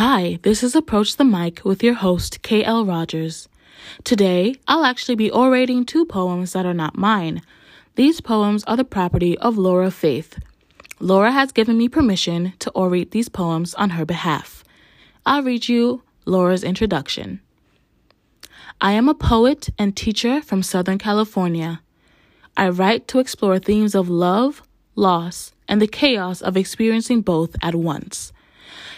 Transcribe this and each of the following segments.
Hi, this is Approach the Mic with your host, KL Rogers. Today, I'll actually be orating two poems that are not mine. These poems are the property of Laura Faith. Laura has given me permission to orate these poems on her behalf. I'll read you Laura's introduction. I am a poet and teacher from Southern California. I write to explore themes of love, loss, and the chaos of experiencing both at once.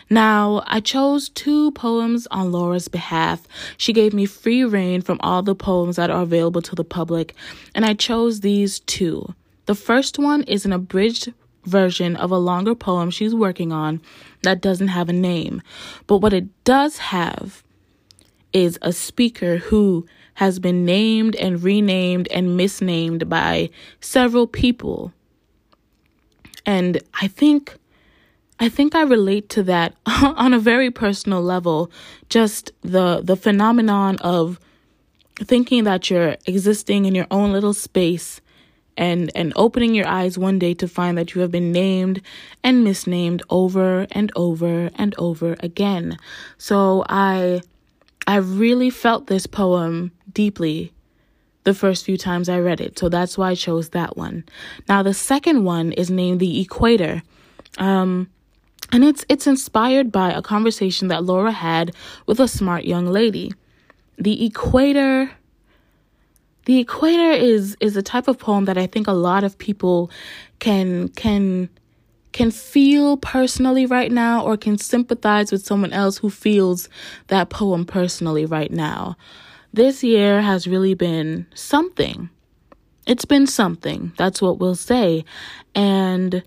Now, I chose two poems on Laura's behalf. She gave me free rein from all the poems that are available to the public, and I chose these two. The first one is an abridged version of a longer poem she's working on that doesn't have a name. But what it does have is a speaker who has been named and renamed and misnamed by several people. And I think I think I relate to that on a very personal level. Just the the phenomenon of thinking that you're existing in your own little space and and opening your eyes one day to find that you have been named and misnamed over and over and over again. So I I really felt this poem deeply the first few times I read it. So that's why I chose that one. Now the second one is named The Equator. Um and it's it's inspired by a conversation that Laura had with a smart young lady. The equator the equator is is a type of poem that I think a lot of people can can can feel personally right now or can sympathize with someone else who feels that poem personally right now. This year has really been something. It's been something. That's what we'll say. And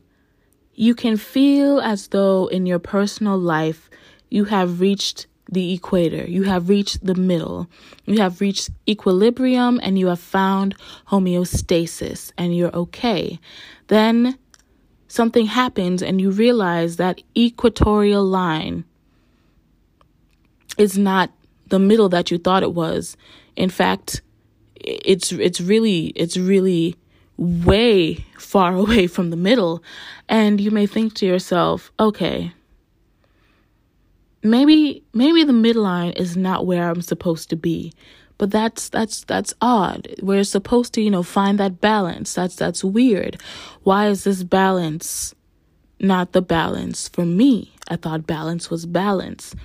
you can feel as though in your personal life you have reached the equator, you have reached the middle, you have reached equilibrium, and you have found homeostasis, and you're okay. Then something happens, and you realize that equatorial line is not the middle that you thought it was. In fact, it's it's really it's really way far away from the middle. And you may think to yourself, okay, maybe maybe the midline is not where I'm supposed to be. But that's that's that's odd. We're supposed to, you know, find that balance. That's that's weird. Why is this balance not the balance for me? I thought balance was balance.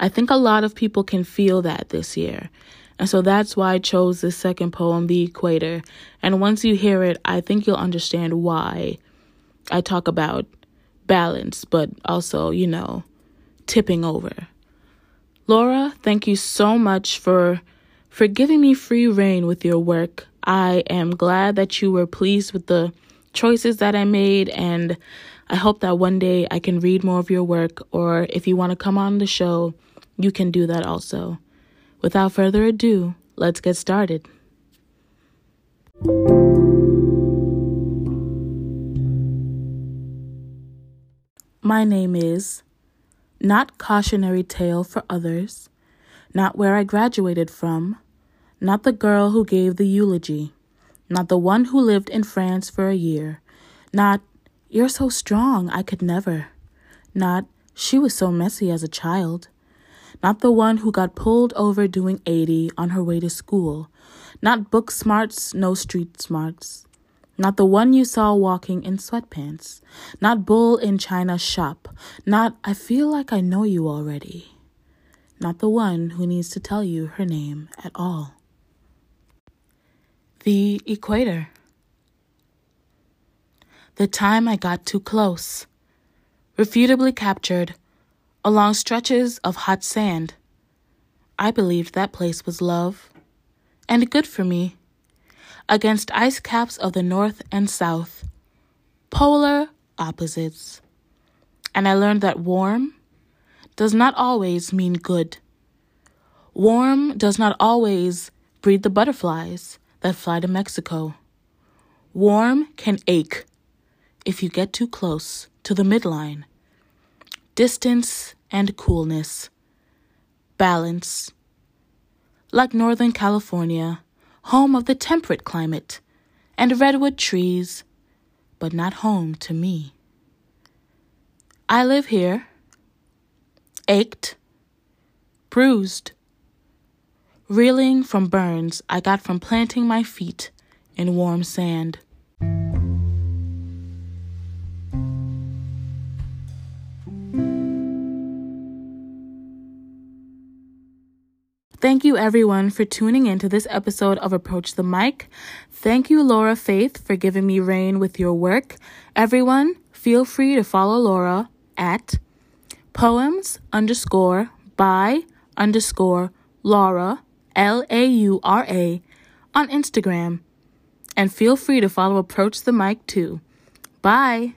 I think a lot of people can feel that this year. And so that's why I chose this second poem, The Equator. And once you hear it, I think you'll understand why I talk about balance, but also, you know, tipping over. Laura, thank you so much for for giving me free rein with your work. I am glad that you were pleased with the choices that I made and I hope that one day I can read more of your work or if you want to come on the show, you can do that also. Without further ado, let's get started. My name is not cautionary tale for others, not where I graduated from, not the girl who gave the eulogy, not the one who lived in France for a year, not you're so strong I could never, not she was so messy as a child, not the one who got pulled over doing 80 on her way to school, not book smarts, no street smarts, not the one you saw walking in sweatpants, not bull in China shop, not I feel like I know you already, not the one who needs to tell you her name at all. The equator. The time I got too close, refutably captured along stretches of hot sand. I believed that place was love, and good for me, against ice caps of the north and south, polar opposites. And I learned that warm does not always mean good. Warm does not always breed the butterflies that fly to Mexico. Warm can ache if you get too close to the midline distance and coolness, balance. Like Northern California, home of the temperate climate and redwood trees, but not home to me. I live here. ached, bruised, reeling from burns I got from planting my feet in warm sand. Thank you, everyone, for tuning in to this episode of Approach the Mic. Thank you, Laura Faith, for giving me rein with your work. Everyone, feel free to follow Laura at poems underscore by underscore Laura, L A U R A, on Instagram. And feel free to follow Approach the Mic too. Bye.